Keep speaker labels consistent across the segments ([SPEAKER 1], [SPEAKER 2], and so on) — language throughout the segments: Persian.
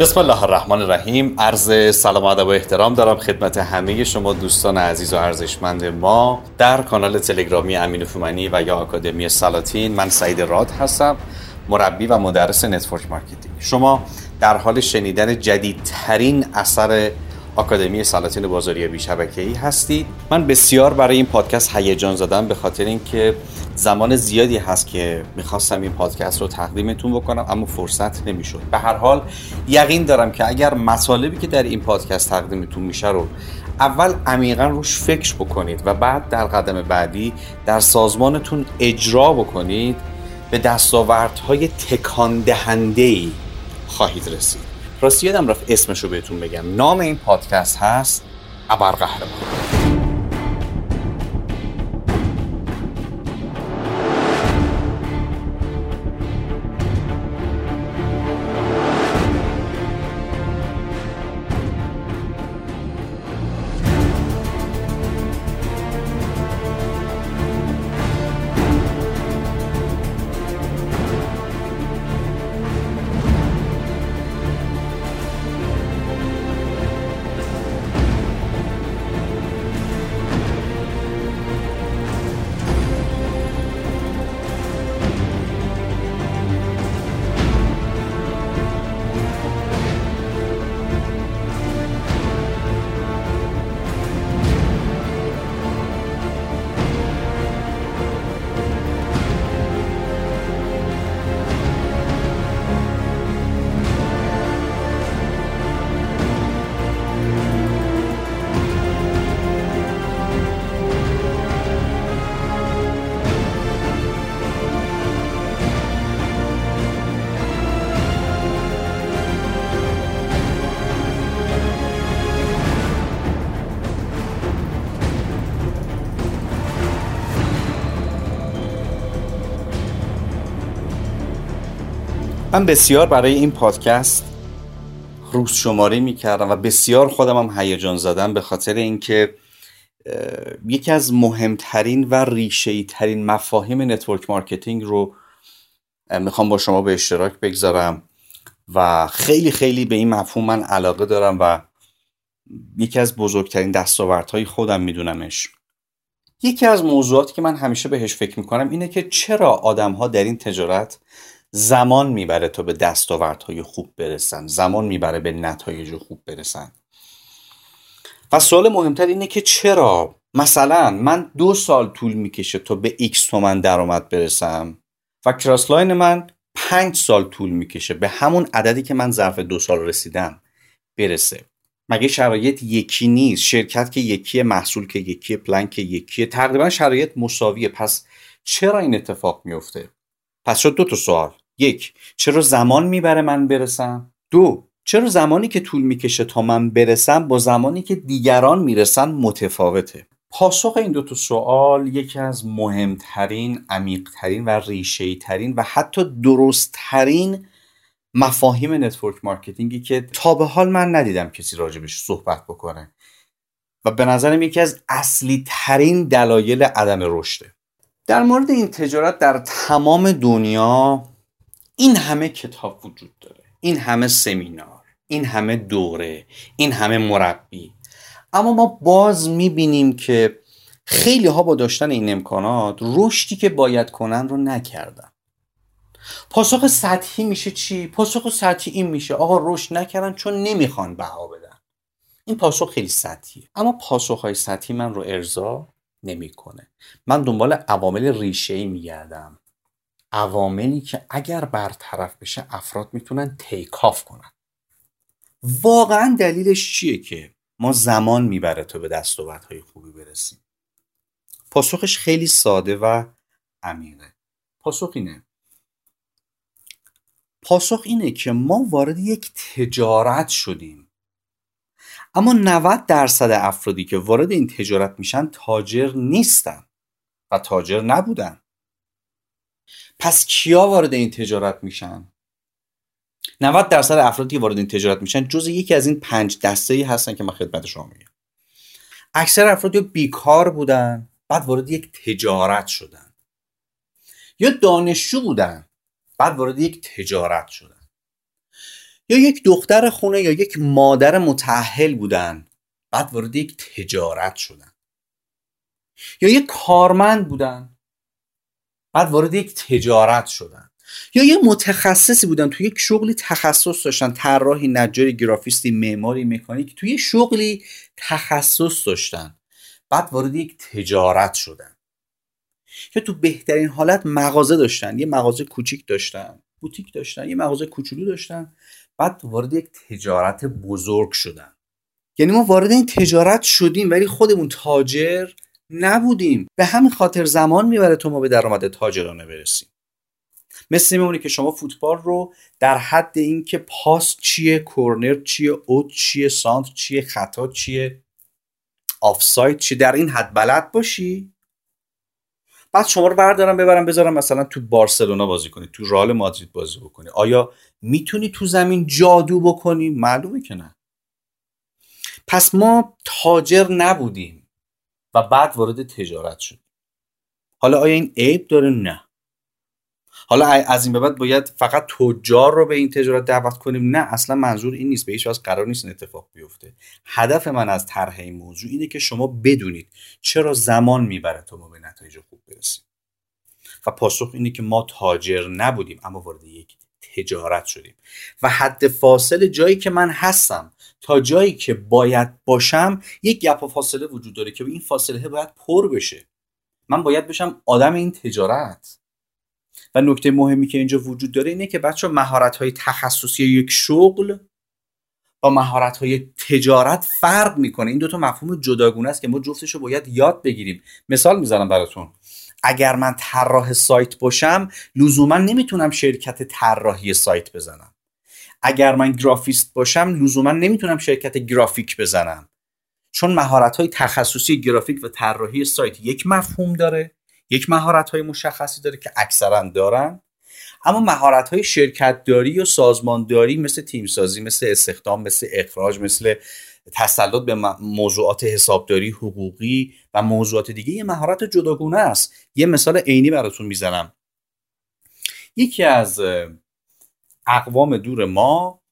[SPEAKER 1] بسم الله الرحمن الرحیم. عرض سلام و ادب و احترام دارم خدمت همه شما دوستان عزیز و ارزشمند ما. در کانال تلگرامی امین فومنی و یا آکادمی سلاطین من سعید راد هستم مربی و مدرس network marketing. شما در حال شنیدن جدیدترین اثر آکادمی سلاطین بازاریابی ای هستید. من بسیار برای این پادکست هیجان زدم به خاطر اینکه زمان زیادی هست که می‌خواستم این پادکست رو تقدیمتون بکنم اما فرصت نمی‌شد. به هر حال یقین دارم که اگر مطالبی که در این پادکست تقدیمتون میشه رو اول عمیقا روش فکر بکنید و بعد در قدم بعدی در سازمانتون اجرا بکنید به دستاوردهای تکان دهنده خواهید رسید. راستی یادم رفت اسمش رو بهتون بگم. نام این پادکست هست ابرقهرمان. من بسیار برای این پادکست روز شماری می‌کردم و بسیار خودم هم هیجان زدم به خاطر اینکه یکی از مهمترین و ریشه ترین مفاهیم network marketing رو می‌خوام با شما به اشتراک بگذارم و خیلی خیلی به این مفهوم من علاقه دارم و یکی از بزرگترین دستاوردهای خودم میدونمش. یکی از موضوعاتی که من همیشه بهش فکر می‌کنم اینه که چرا آدم ها در این تجارت زمان می‌بره تا به دستاوردهای خوب برسن. زمان می‌بره به نتایج خوب برسن. و سوال مهمتر اینه که چرا؟ مثلا من دو سال طول می‌کشه تا به x تومن درآمد برسم و کراسلاین من پنج سال طول می‌کشه به همون عددی که من ظرف دو سال رسیدم برسه. مگه شرایط یکی نیست؟ شرکت که یکی محصول که یکی پلن که یکی تقریبا شرایط مساویه. پس چرا این اتفاق میفته پس شد دو تا سوال. یک چرا زمان می‌بره من برسم؟ دو چرا زمانی که طول می‌کشه تا من برسم با زمانی که دیگران می‌رسن متفاوته؟ پاسخ این دو تا سوال یکی از مهمترین عمیقترین و ریشه ترین و حتی درستترین مفاهیم network marketing ی که تا به حال من ندیدم کسی راجبش صحبت بکنه. و به نظرم یکی از اصلی ترین دلایل عدم رشده. در مورد این تجارت در تمام دنیا این همه کتاب وجود داره. این همه سمینار این همه دوره این همه مربی. اما ما باز می‌بینیم که خیلی ها با داشتن این امکانات رشدی که باید کنن رو نکردن. پاسخ سطحی میشه چی؟ پاسخ سطحی این میشه آقا رشد نکردن چون نمی‌خوان بها بدن. این پاسخ خیلی سطحیه. اما پاسخ های سطحی من رو ارضا نمی‌کنه. من دنبال عوامل ریشه ای میگردم. عواملی که اگر برطرف بشه افراد می‌تونن تیکاف کنن. واقعا دلیلش چیه که ما زمان می‌بره تا به دستاوردهای خوبی برسیم؟ پاسخش خیلی ساده و عمیقه. پاسخ اینه. پاسخ اینه که ما وارد یک تجارت شدیم. اما 90 درصد افرادی که وارد این تجارت میشن تاجر نیستن و تاجر نبودن. پس کیا وارد این تجارت میشن؟ 90 درصد افرادی که وارد این تجارت میشن جز یکی از این پنج دسته ای هستن که من خدمت شما میگم. اکثر افراد یا بیکار بودن بعد وارد یک تجارت شدن. یا دانشجو بودن بعد وارد یک تجارت شدن. یا یک دختر خونه یا یک مادر متحل بودن بعد وارد یک تجارت شدن. یا یک کارمند بودن بعد وارد یک تجارت شدن. یا یه متخصصی بودن توی یک شغلی تخصص داشتن طراحی نجاری گرافیستی معماری مکانیک توی شغلی تخصص داشتن. بعد وارد یک تجارت شدن. یا تو بهترین حالت مغازه داشتن یه مغازه کوچیک داشتن بوتیک داشتن یه مغازه کوچولو داشتن. بعد وارد یک تجارت بزرگ شدن. یعنی ما وارد این تجارت شدیم ولی خودمون تاجر نبودیم. به همین خاطر زمان می‌بره تو ما به درآمد تاجرانه برسیم. مثل میمونه که شما فوتبال رو در حد اینکه پاس چیه کورنر چیه اوت چیه سانت چیه خطا چیه آفساید چیه در این حد بلد باشی. بعد شما رو بردارم ببرم بذارم مثلا تو بارسلونا بازی کنی تو رال مادرید بازی بکنی. آیا می‌تونی تو زمین جادو بکنی؟ معلومه که نه. پس ما تاجر نبودیم. و بعد وارد تجارت شدیم حالا آیا این عیب داره؟ نه. حالا از این به بعد باید فقط تجار رو به این تجارت دعوت کنیم؟ نه اصلا منظور این نیست. به هیچ قرار نیست اتفاق بیفته. هدف من از طرح این موضوع اینه که شما بدونید چرا زمان می‌بره تا ما به نتایج خوب برسیم. و پاسخ اینه که ما تاجر نبودیم اما وارد یک تجارت شدیم. و حد فاصل جایی که من هستم تا جایی که باید باشم یک گپ و فاصله وجود داره که این فاصله باید پر بشه. من باید بشم آدم این تجارت. و نکته مهمی که اینجا وجود داره اینه که بچه مهارت های تخصصی یک شغل با مهارت های تجارت فرق می‌کنه. این دوتا مفهوم جداگونه است که ما جفتش رو باید یاد بگیریم. مثال می‌زنم براتون. اگر من طراح سایت باشم لزوما نمی‌تونم شرکت طراحی سایت بزنم. اگر من گرافیست باشم لزوما نمی‌تونم شرکت گرافیک بزنم. چون مهارت های تخصصی گرافیک و طراحی سایت یک مفهوم داره یک مهارت های مشخصی داره که اکثرا دارن. اما مهارت های شرکت داری و سازمانداری مثل تیمسازی مثل استخدام مثل اخراج مثل تسلط به موضوعات حسابداری حقوقی و موضوعات دیگه یه مهارت جداگونه است. یه مثال عینی براتون می‌زنم. یکی از اقوام دور ما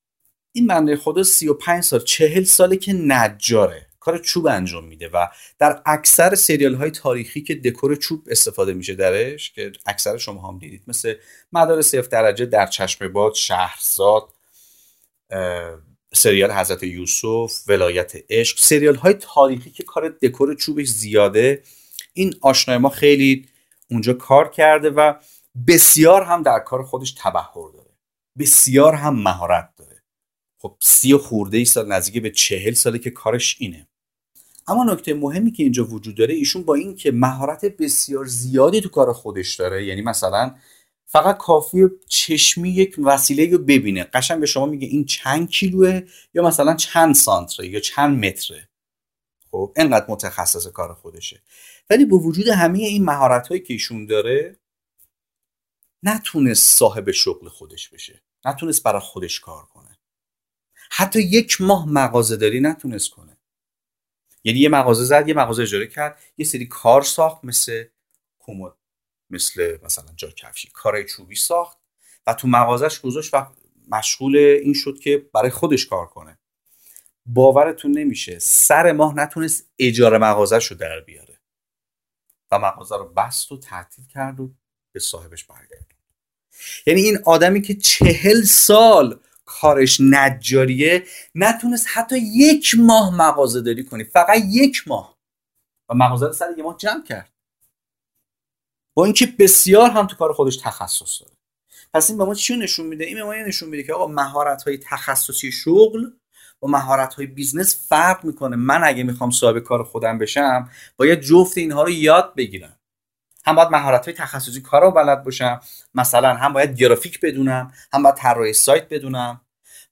[SPEAKER 1] این بنده خدا 35 سال 40 ساله که نجاره. کار چوب انجام میده و در اکثر سریال های تاریخی که دکور چوب استفاده میشه درش که اکثر شما هم دیدید مثل مدارس صفر درجه در چشم باد شهرزاد سریال حضرت یوسف ولایت عشق سریال های تاریخی که کار دکور چوبش زیاده این آشنای ما خیلی اونجا کار کرده و بسیار هم در کار خودش تبهر داره. بسیار هم مهارت داره. خب سی خورده ای سال نزدیک به چهل ساله که کارش اینه. اما نکته مهمی که اینجا وجود داره ایشون با این که مهارت بسیار زیادی تو کار خودش داره یعنی مثلا فقط کافی چشمی یک وسیله رو ببینه. قشنگ به شما میگه این چند کیلوه یا مثلا چند سانتره یا چند متره. خب انقدر متخصص کار خودشه. ولی با وجود همه این مهارت هایی که ایشون داره نتونست صاحب شغل خودش بشه. نتونست برای خودش کار کنه. حتی یک ماه مغازه داری نتونست کنه. یعنی یه مغازه زد یه مغازه اجاره کرد یه سری کار ساخت مثل کمد. مثل مثلا جا کفشی. کارای چوبی ساخت و تو مغازش گذاشت و مشغول این شد که برای خودش کار کنه. باورتون نمیشه سر ماه نتونست اجاره مغازش رو در بیاره. و مغازه رو بست و تعطیل کرد و به صاحبش برگرد یعنی این آدمی که چهل سال کارش نجاریه نتونست حتی یک ماه مغازه داری کنی فقط یک ماه. و مغازه رو سر یه ماه جمع کرد. با اینکه بسیار هم تو کار خودش تخصص داره. پس این به ما چی نشون میده؟ این به ما نشون میده که آقا مهارت های تخصصی شغل با مهارت های business فرق می‌کنه. من اگه می‌خوام صاحب کار خودم بشم باید جفت اینها رو یاد بگیرم. هم باید مهارت های تخصصی کار رو بلد باشم. مثلا هم باید گرافیک بدونم هم باید طراحی سایت بدونم.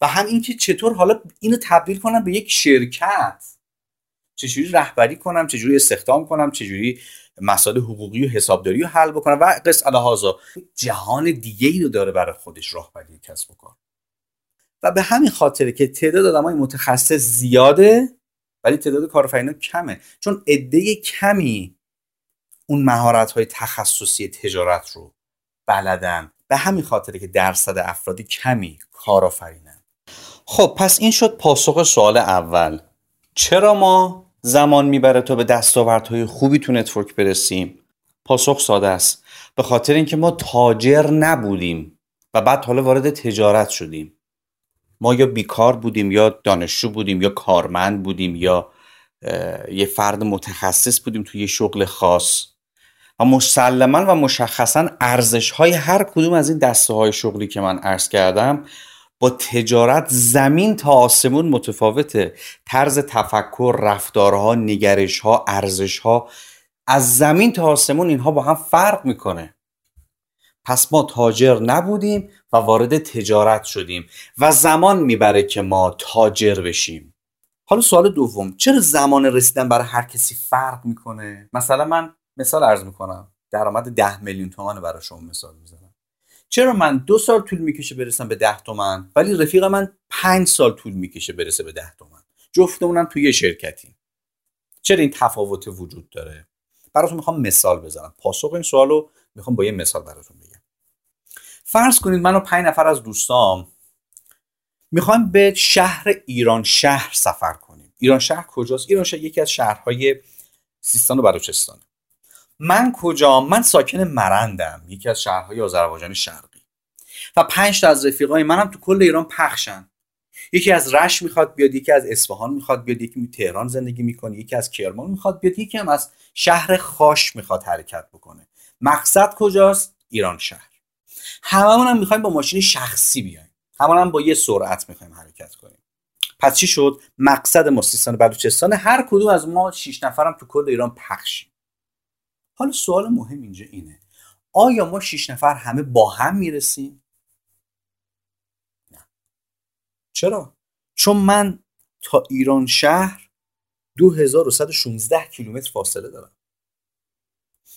[SPEAKER 1] و هم اینکه چطور حالا اینو تبدیل کنم به یک شرکت. چجوری رهبری کنم چجوری استخدام کنم چجوری مسائل حقوقی و حسابداری رو حل بکنم و قص الهازا جهان دیگه ای رو داره برای خودش راهبری کسب و کار. و به همین خاطره که تعداد آدمای متخصص زیاده ولی تعداد کارآفرینا کمه. چون عده کمی اون مهارت های تخصصی تجارت رو بلدن. به همین خاطره که درصد افرادی کمی کارآفرینن. خب پس این شد پاسخ سوال اول. چرا ما زمان می‌بره تا به دستاوردهای خوبی تو نتورک برسیم؟ پاسخ ساده است. به خاطر اینکه ما تاجر نبودیم و بعد حالا وارد تجارت شدیم. ما یا بیکار بودیم یا دانشجو بودیم یا کارمند بودیم یا یه فرد متخصص بودیم توی یه شغل خاص. و مسلما و مشخصا ارزش های هر کدوم از این دسته های شغلی که من عرض کردم با تجارت زمین تا آسمون متفاوته. طرز تفکر رفتارها نگرشها ارزشها از زمین تا آسمون اینها با هم فرق می‌کنه. پس ما تاجر نبودیم و وارد تجارت شدیم و زمان می‌بره که ما تاجر بشیم. حالا سوال دوم چرا زمان رسیدن برای هر کسی فرق می‌کنه؟ مثلا من مثال عرض می‌کنم درآمد ده میلیون تومن برای شما مثال می‌زنم. چرا من دو سال طول می‌کشه برسم به ده تومن؟ ولی رفیق من پنج سال طول می‌کشه برسه به ده تومن. جفتمونم توی یه شرکتی. چرا این تفاوت وجود داره؟ براتون می‌خوام مثال بزنم. پاسخ این سوالو می‌خوام با یه مثال براتون بگم. فرض کنید من و پنج نفر از دوستام می‌خوایم به شهر ایران شهر سفر کنیم. ایران شهر کجاست؟ ایران شهر یکی از شهرهای سیستان و بلوچستان من کجا؟ من ساکن مرندم یکی از شهرهای آذربایجان شرقی. و پنج تا از رفیقای منم تو کل ایران پخشن. یکی از رش می‌خواد بیاد یکی از اصفهان می‌خواد بیاد یکی تهران زندگی می‌کنه یکی از کرمان می‌خواد بیاد یکی هم از شهر خاش می‌خواد حرکت بکنه. مقصد کجاست؟ ایران شهر. هممون هم می‌خوایم با ماشین شخصی بیایم. همون هم با یه سرعت می‌خوایم حرکت کنیم. پس چی شد؟ مقصد ما سیستان بلوچستان هر کدوم از ما شیش نفرم تو کل ایران پخشیم. حالا سوال مهم اینجا اینه. آیا ما شیش نفر همه با هم می‌رسیم؟ نه. چرا؟ چون من تا ایران شهر 2116 کیلومتر فاصله دارم.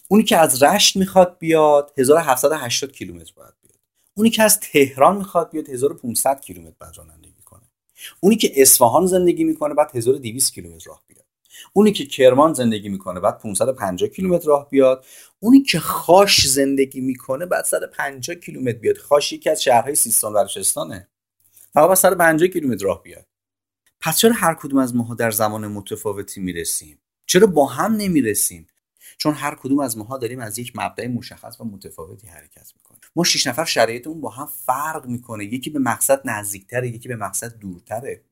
[SPEAKER 1] اونی که از رشت می‌خواد بیاد 1780 کیلومتر باید بیاد. اونی که از تهران می‌خواد بیاد 1500 کیلومتر بعد رانندگی کنه. اونی که اصفهان زندگی می‌کنه بعد 1200 کیلومتر راه بیاد. اونی که کرمان زندگی می‌کنه بعد 550 کیلومتر راه بیاد. اونی که خاش زندگی می‌کنه بعد 150 کیلومتر بیاد. خاش یکی از شهرهای سیستان و بلوچستانه فقط بعد 150 کیلومتر راه بیاد. پس چرا هر کدوم از ماها در زمان متفاوتی می‌رسیم؟ چرا با هم نمی‌رسیم؟ چون هر کدوم از ماها داریم از یک مبدع مشخص و متفاوتی حرکت می‌کنیم. ما شش نفر شرایطمون با هم فرق می‌کنه. یکی به مقصد نزدیکتره یکی به مقصد دورتره.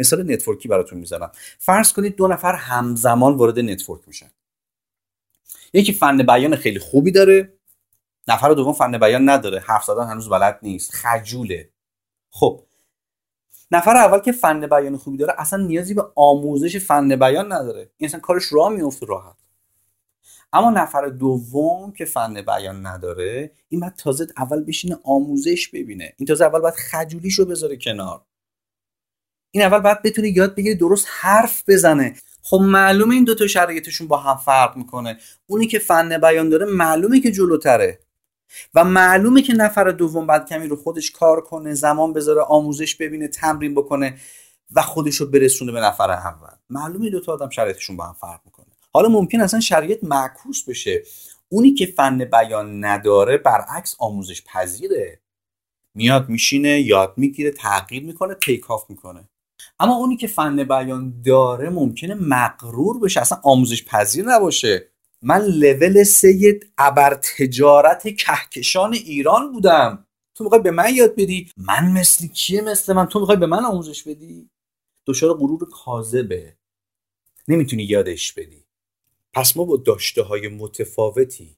[SPEAKER 1] مثال network ی براتون می‌زنم. فرض کنید دو نفر همزمان وارد network میشن. یکی فن بیان خیلی خوبی داره نفر دوم فن بیان نداره. حرف زدن هنوز بلد نیست خجوله. خب نفر اول که فن بیان خوبی داره اصلا نیازی به آموزش فن بیان نداره. این اصلا کارش راه میفته راحت. اما نفر دوم که فن بیان نداره این باید تازه اول بشینه آموزش ببینه. این تازه اول باید خجولیشو بذاره کنار. این اول باید بتونه یاد بگیره درست حرف بزنه. خب معلومه این دوتا شرایطشون با هم فرق می‌کنه. اونی که فن بیان داره معلومه که جلوتره. و معلومه که نفر دوم بعد کمی رو خودش کار کنه زمان بذاره آموزش ببینه تمرین بکنه و خودش رو برسونه به نفر اول. معلومه دو تا آدم شرایطشون با هم فرق می‌کنه. حالا ممکن اصلا شرایط معکوس بشه. اونی که فن بیان نداره برعکس آموزش پذیره. میاد میشینه یاد می‌گیره تغییر می‌کنه تیک آف می‌کنه. اما اونی که فن بیان داره ممکنه مغرور بشه اصلا آموزش پذیر نباشه. من لول سه ابر تجارت کهکشان ایران بودم. تو می‌خوای به من یاد بدی؟ من مثل کیه مثل من؟ تو می‌خوای به من آموزش بدی؟ دچار غرور کاذبه. نمی‌تونی یادش بدی. پس ما با داشته های متفاوتی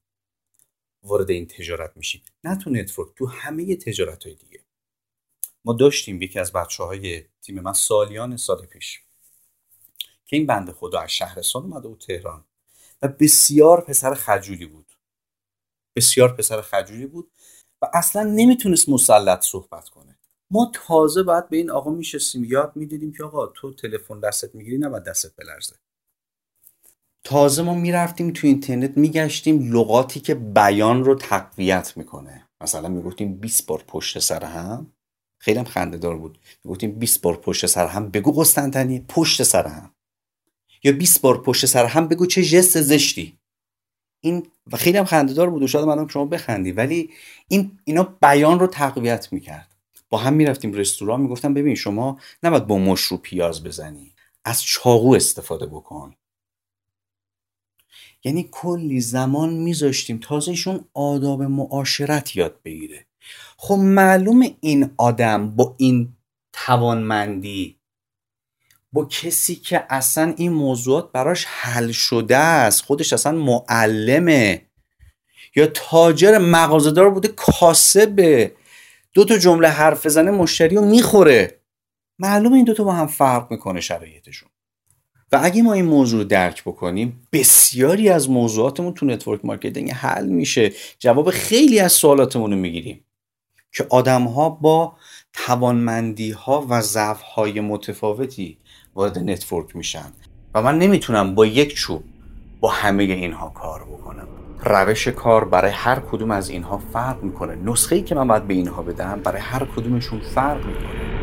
[SPEAKER 1] وارد این تجارت میشیم. نه تو نتورک تو همه تجارت های دیگه. ما داشتیم یکی از بچه های تیم من سالیان سال پیش. که این بنده خدا از شهرستان اومده بود تهران و بسیار پسر خجولی بود. بسیار پسر خجولی بود و اصلا نمی‌تونست مسلط صحبت کنه. ما تازه باید به این آقا میشستیم یاد می‌دیدیم که آقا تو تلفن دستت می‌گیری نباید دستت بلرزه. تازه ما می‌رفتیم تو اینترنت میگشتیم لغاتی که بیان رو تقویت می‌کنه. مثلا می‌گفتیم 20 بار پشت سر هم. خیلی هم خنده دار بود. می‌گفتیم 20 بار پشت سر هم بگو قسطنطنیه پشت سر هم. یا 20 بار پشت سر هم بگو چه جست زشتی. این و خیلی هم خندهدار بود و شاید منم شما بخندی ولی این اینا بیان رو تقویت می‌کرد. با هم می‌رفتیم رستوران می‌گفتم ببین شما نباید با مشروع پیاز بزنی از چاقو استفاده بکن. یعنی کلی زمان میذاشتیم تازه ایشون آداب معاشرت یاد بگیره. خب معلوم این آدم با این توانمندی با کسی که اصلا این موضوعات براش حل شده است خودش اصلا معلمه. یا تاجر مغازهدار بوده کاسبه. دو تا جمله حرف بزنه مشتری رو می‌خوره. معلومه این دوتا با هم فرق می‌کنه شرایطشون. و اگه ما این موضوع رو درک بکنیم بسیاری از موضوعاتمون تو network marketing حل میشه. جواب خیلی از سوالاتمون رو می‌گیریم. که آدم ها با توانمندی ها و ضعف های متفاوتی وارد network میشن. و من نمی‌تونم با یک چوب با همه اینها کار بکنم. روش کار برای هر کدوم از اینها فرق می‌کنه. نسخه ای که من باید به اینها بدم برای هر کدومشون فرق می‌کنه.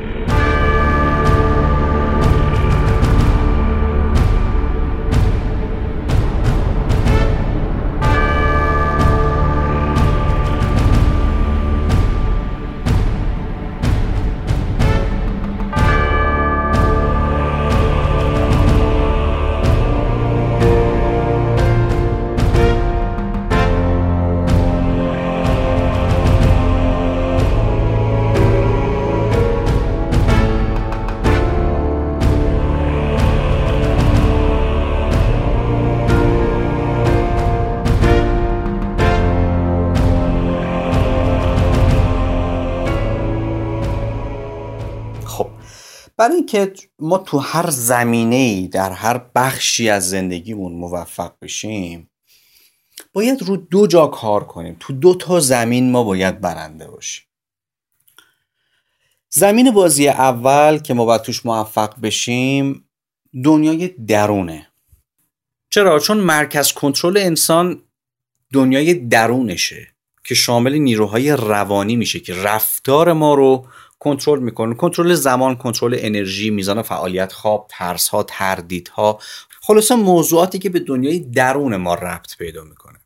[SPEAKER 1] برای اینکه ما تو هر زمینه ای در هر بخشی از زندگیمون موفق بشیم باید رو دو جا کار کنیم. تو دو تا زمین ما باید برنده باشیم. زمین بازی اول که ما باید توش موفق بشیم دنیای درونه. چرا؟ چون مرکز کنترل انسان دنیای درونشه که شامل نیروهای روانی میشه که رفتار ما رو کنترل می‌کنه. کنترل زمان کنترل انرژی میزان فعالیت خواب ترس ها تردیدها. خلاصه موضوعاتی که به دنیای درون ما ربط پیدا می‌کنه.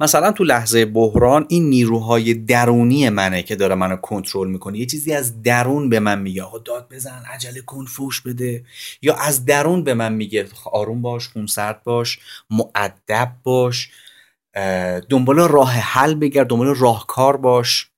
[SPEAKER 1] مثلا تو لحظه بحران این نیروهای درونی منه که داره منو کنترل می‌کنه. یه چیزی از درون به من میگه آقا داد بزن عجله کن فوش بده. یا از درون به من میگه آروم باش خونسرد باش معدب باش دنبال راه حل بگرد دنبال راهکار باش.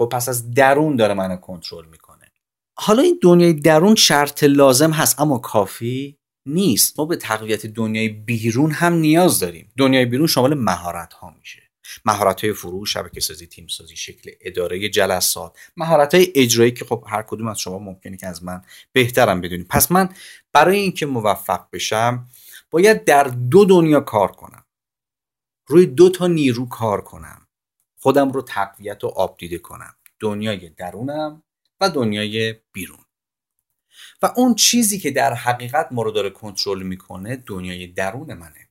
[SPEAKER 1] خب پس از درون داره منو کنترل می‌کنه. حالا این دنیای درون شرط لازم هست اما کافی نیست. ما به تقویت دنیای بیرون هم نیاز داریم. دنیای بیرون شامل مهارت ها میشه. مهارت های فروش شبکه سازی تیم سازی شکل اداره جلسات مهارت های اجرایی که خب هر کدوم از شما ممکنه که از من بهترم بدونیم پس من برای اینکه موفق بشم باید در دو دنیا کار کنم. روی دو تا نیرو کار کنم. خودم رو تقویت و آبدیده کنم. دنیای درونم و دنیای بیرون. و اون چیزی که در حقیقت ما رو داره کنترل می‌کنه دنیای درون منه.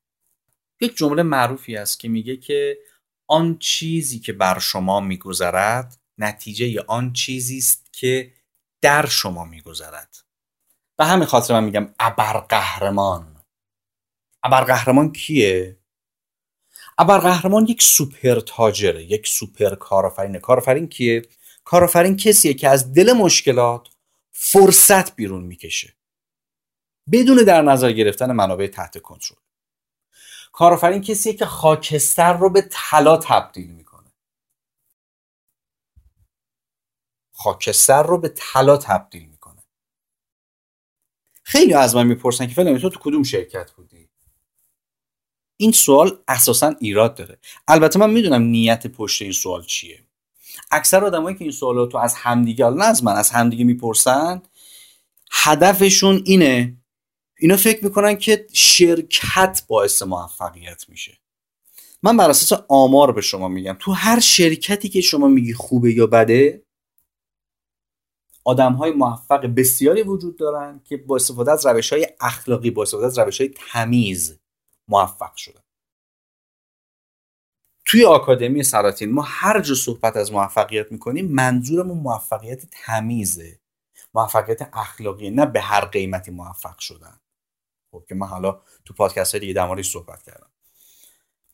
[SPEAKER 1] یک جمله معروفی است که میگه که آن چیزی که بر شما میگذرد نتیجه آن چیزی است که در شما میگذرد. به همین خاطر من میگم ابرقهرمان. ابرقهرمان کیه؟ ابرقهرمان یک سوپر تاجره یک سوپر کارآفرین کارآفرین کیه؟ کارآفرین کسیه که از دل مشکلات فرصت بیرون می‌کشه. بدون در نظر گرفتن منابع تحت کنترل. کارآفرین کسیه که خاکستر رو به طلا تبدیل می‌کنه. خاکستر رو به طلا تبدیل می‌کنه. خیلی از من می‌پرسن که فلان تو تو کدوم شرکت بودی؟ این سوال اساسا ایراد داره. البته من می‌دونم نیت پشت این سوال چیه. اکثر آدمایی که این سوالات رو از همدیگه نه از من از همدیگه می‌پرسن هدفشون اینه اینا فکر می‌کنن که شرکت باعث موفقیت میشه. من بر اساس آمار به شما میگم تو هر شرکتی که شما میگی خوبه یا بده آدم های موفق بسیاری وجود دارن که با استفاده از روش های اخلاقی با استفاده از روش های تمیز موفق شدن توی آکادمی سلاطین ما هر جا صحبت از موفقیت می‌کنیم منظورمون موفقیت تمیزه. موفقیت اخلاقی نه به هر قیمتی موفق شدن. خب که من حالا تو پادکست دیگه در صحبت کردم.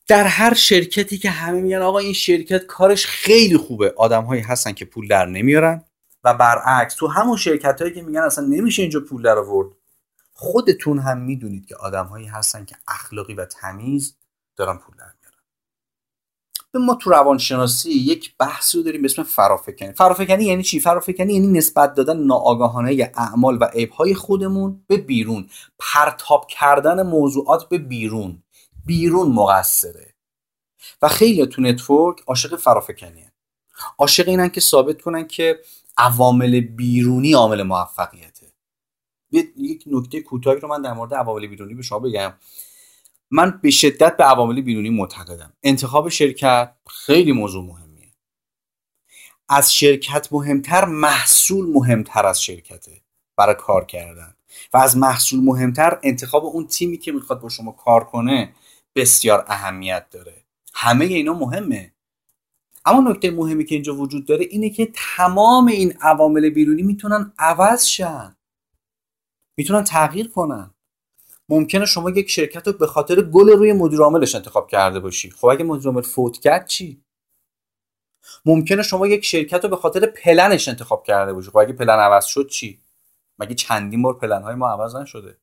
[SPEAKER 1] در هر شرکتی که همه میگن آقا این شرکت کارش خیلی خوبه. آدم هایی هستن که پول در نمیارن و برعکس تو همون شرکت هایی که میگن اصلا نمیشه اینجا پول در آورد خودتون هم می‌دونید که آدم هایی هستن که اخلاقی و تمیز دارن پول در میارن. ما تو روانشناسی یک بحثی رو داریم به اسم فرافکنی. فرافکنی یعنی چی؟ فرافکنی یعنی نسبت دادن ناآگاهانه اعمال و عیبهای خودمون به بیرون. پرتاب کردن موضوعات به بیرون. بیرون مقصره. و خیلی تو نتورک عاشق فرافکنیه عاشق اینن که ثابت کنن که عوامل بیرونی عامل موفقیته. یک نکته کوتاهی رو من در مورد عوامل بیرونی به شما بگم. من به شدت به عوامل بیرونی معتقدم. انتخاب شرکت خیلی موضوع مهمیه. از شرکت مهمتر محصول مهمتر از شرکته برای کار کردن. و از محصول مهمتر انتخاب اون تیمی که می‌خواد با شما کار کنه بسیار اهمیت داره. همه اینا مهمه. اما نکته مهمی که اینجا وجود داره اینه که تمام این عوامل بیرونی می‌تونن عوض شن. می‌تونن تغییر کنن. ممکنه شما یک شرکت رو به خاطر گل روی مدیر عاملش انتخاب کرده باشی. خب اگه مدیر عامل فوت کرد چی؟ ممکنه شما یک شرکت رو به خاطر پلنش انتخاب کرده باشی. خب اگه پلن عوض شد چی؟ مگه چندین بار پلن های ما عوض نشده؟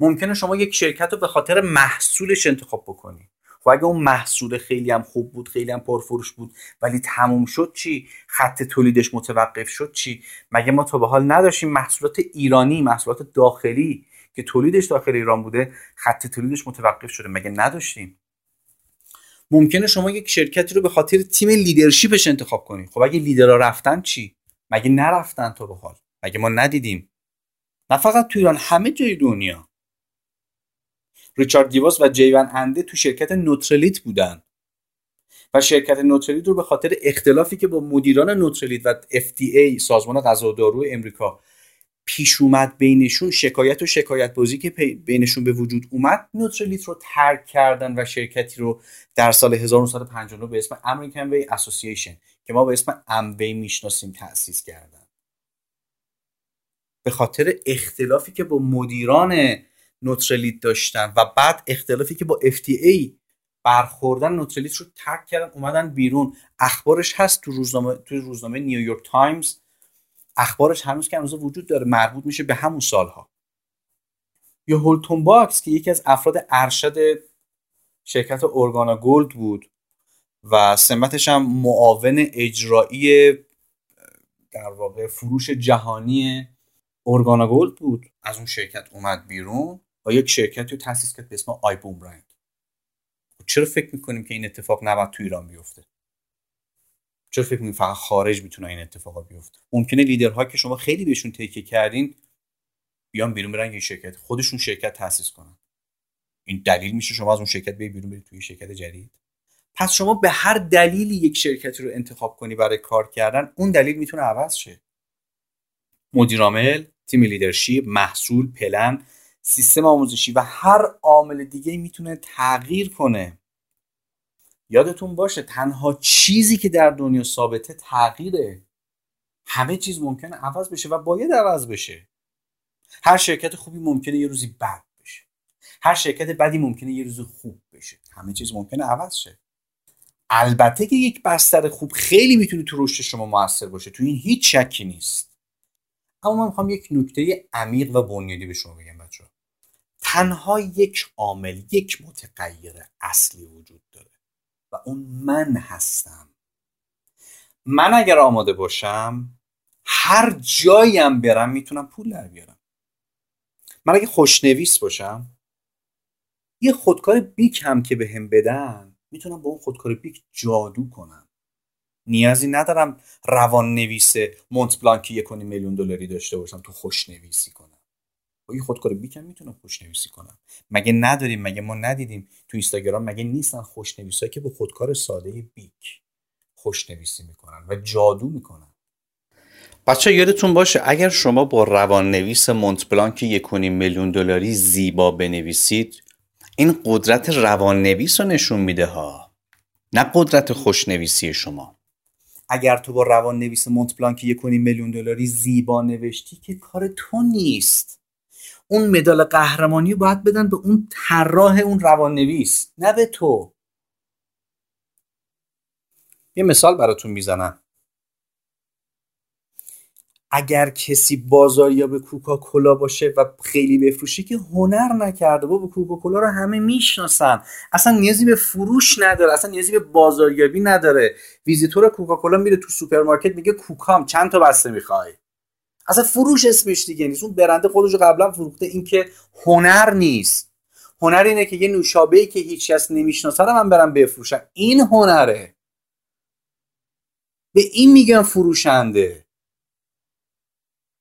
[SPEAKER 1] ممکنه شما یک شرکت رو به خاطر محصولش انتخاب بکنی. خب اگه اون محصول خیلی هم خوب بود خیلی هم پرفروش بود ولی تموم شد چی؟ خط تولیدش متوقف شد چی؟ مگه ما تا به حال نداشتیم محصولات ایرانی محصولات داخلی که تولیدش داخل ایران بوده خط تولیدش متوقف شده؟ مگه نداشتیم؟ ممکنه شما یک شرکتی رو به خاطر تیم لیدرشیپش انتخاب کنید. خب اگه لیدرها رفتن چی؟ مگه نرفتن تا به حال؟ مگه ما ندیدیم؟ نه فقط تو ایران همه جای دنیا. ریچارد دیواس و جیون انده تو شرکت نوترلیت بودن. و شرکت نوترلیت رو به خاطر اختلافی که با مدیران نوترلیت و FDA سازمان غذا و دارو امریکا پیش اومد بینشون شکایت و شکایت بازی که بینشون به وجود اومد نوترلیت رو ترک کردن و شرکتی رو در سال 1959 به اسم امریکن وی اسوسییشن که ما به اسم Amway می‌شناسیم تأسیس کردن. به خاطر اختلافی که با مدیران Nutrilite داشتن و بعد اختلافی که با FDA برخوردن Nutrilite رو ترک کردن اومدن بیرون. اخبارش هست تو روزنامه تو روزنامه نیویورک تایمز. اخبارش هنوز که هنوز وجود داره مربوط میشه به همون سالها. یا هولتون باکس که یکی از افراد ارشد شرکت اورگانا گولد بود و سمتش هم معاون اجرایی در واقع فروش جهانی اورگانا گولد بود. از اون شرکت اومد بیرون. و یک شرکتی رو تاسیس کرد به اسم آی بوم برند چرا فکر می‌کنیم که این اتفاق نباید تو ایران بیفته؟ چرا فکر می‌کنیم فقط خارج می‌تونه این اتفاقا بیفته؟ ممکنه لیدرها که شما خیلی بهشون تکیه کردین بیان بیرون برن یه شرکت خودشون شرکت تاسیس کنن. این دلیل میشه شما از اون شرکت بری بیرون برید توی شرکت جدید؟ پس شما به هر دلیلی یک شرکتی رو انتخاب کنی برای کار کردن اون دلیل می‌تونه عوض شه. مدیرعامل تیم لیدرشپ محصول پلن سیستم آموزشی و هر عامل دیگه می‌تونه تغییر کنه. یادتون باشه تنها چیزی که در دنیا ثابته تغییره. همه چیز ممکنه عوض بشه و باید عوض بشه. هر شرکت خوبی ممکنه یه روزی بد بشه. هر شرکت بدی ممکنه یه روز خوب بشه. همه چیز ممکنه عوض شه. البته که یک بستر خوب خیلی می‌تونه تو رشد شما موثر باشه. تو این هیچ شکی نیست. اما من می‌خوام یک نکته عمیق و بنیادی به شما بگم. تنها یک عامل یک متغیر اصلی وجود داره و اون من هستم. من اگر آماده باشم هر جاییم برم می‌تونم پول در بیارم. من اگه خوشنویس باشم یه خودکار بیک هم که به هم بدن می‌تونم با اون خودکار بیک جادو کنم. نیازی ندارم روان نویس مونت بلانکی یک میلیون دلاری داشته باشم تو خوشنویسی کنم. با این خودکار بیکم می‌تونم خوشنویسی کنم. مگه نداریم مگه ما ندیدیم تو اینستاگرام مگه نیستن خوشنویسایی که با خودکار ساده بیک خوشنویسی می‌کنن و جادو می‌کنن؟ بچه یادتون باشه اگر شما با روان نویس مونت بلانک یکونی میلیون دلاری زیبا بنویسید این قدرت روان نویس رو نشون میده ها. نه قدرت خوشنویسی شما. اگر تو با روان نویس مونت بلانک یکونی میلیون دلاری زیبا نوشتی که کار تو نیست. اون مدال قهرمانی باید بدن به اون طراح اون روان نویس نه به تو. یه مثال براتون می‌زنم. اگر کسی بازاریاب کوکاکولا باشه و خیلی بفروشه که هنر نکرده بابا کوکاکولا رو همه می‌شناسن. اصلا نیازی به فروش نداره اصلا نیازی به بازاریابی نداره. ویزیتور کوکاکولا میره تو سوپرمارکت میگه کوکام چند تا بسته می‌خوای؟ اصلا فروش اسمش دیگه نیست. اون برند خودش قبلا فروخته. این که هنر نیست. هنر اینه که یه نوشابه ای که هیچ کس نمی‌شناسه من برم بفروشم. این هنره. به این میگن فروشنده.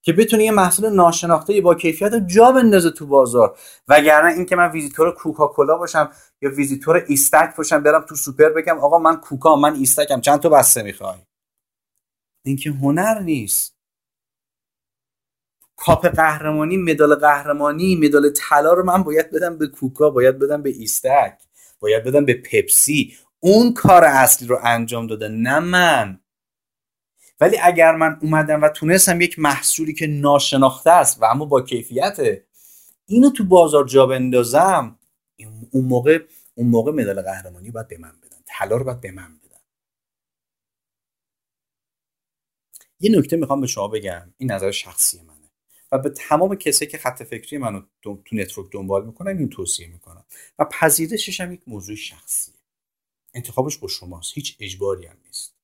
[SPEAKER 1] که بتونه یه محصول ناشناخته با کیفیت رو جا بندازه تو بازار. وگرنه اینکه من ویزیتور کوکاکولا باشم یا ویزیتور ایستک باشم برم تو سوپر بگم آقا من کوکا من ایستکم. چند تا بسته می‌خوای؟ این که هنر نیست. کاپ قهرمانی مدال قهرمانی مدال طلا رو من باید بدم به کوکا باید بدم به ایستک باید بدم به پپسی. اون کار اصلی رو انجام داده نه من. ولی اگر من اومدم و تونستم یک محصولی که ناشناخته است و اما با کیفیته اینو تو بازار جا بندازم اون موقع اون موقع مدال قهرمانی باید به من بدن طلا رو باید به من بدن. یه نکته می‌خوام به شما بگم این نظر شخصی منه و به تمام کسایی که خط فکری منو تو network دنبال می‌کنن این توصیه می‌کنم. و پذیرشش هم یک موضوع شخصیه. انتخابش با شماست. هیچ اجباری هم نیست.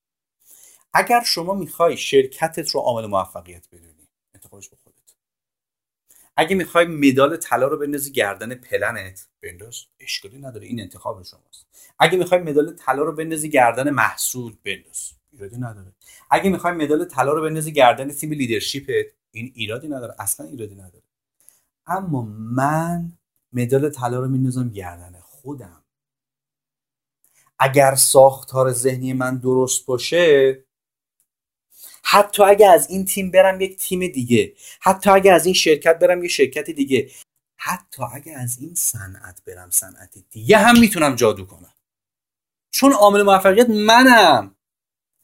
[SPEAKER 1] اگر شما می‌خوای شرکتت رو عامل موفقیت بدونی انتخابش به خودت. اگه می‌خوای مدال طلا رو بندازی گردن پلنت بنداز اشکالی نداره. این انتخاب شماست. اگه می‌خوای مدال طلا رو بندازی گردن محصول بنداز. ایرادی نداره. اگه می‌خوای مدال طلا رو بندازی گردن تیم لیدرشپت این ایرادی نداره اصلا ایرادی نداره. اما من مدال طلا رو میندازم گردن خودم. اگر ساختار ذهنی من درست باشه حتی اگه از این تیم برم یک تیم دیگه حتی اگه از این شرکت برم یه شرکت دیگه حتی اگه از این صنعت برم صنعت دیگه هم می‌تونم جادو کنم. چون عامل موفقیت منم.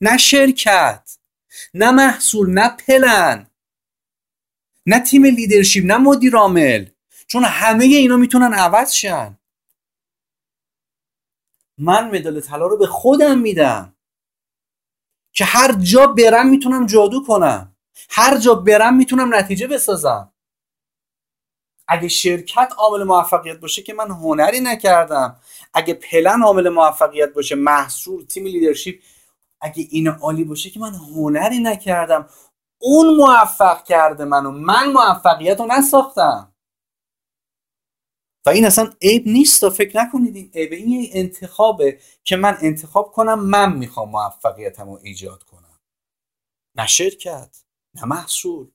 [SPEAKER 1] نه شرکت نه محصول نه پلن. نه تیم لیدرشپ نه مدیر عامل. چون همه اینا می‌تونن عوض شن. من مدال طلا رو به خودم میدم. که هر جا برم می‌تونم جادو کنم. هر جا برم می‌تونم نتیجه بسازم. اگه شرکت عامل موفقیت باشه که من هنری نکردم. اگه پلن عامل موفقیت باشه محصول تیم لیدرشپ اگه این عالی باشه که من هنری نکردم. اون موفق کرده منو. من موفقیت رو نساختم. و این اصلا عیب نیست و فکر نکنید این عیب. این انتخابه که من انتخاب کنم من می‌خوام موفقیتم رو ایجاد کنم. نه شرکت نه محصول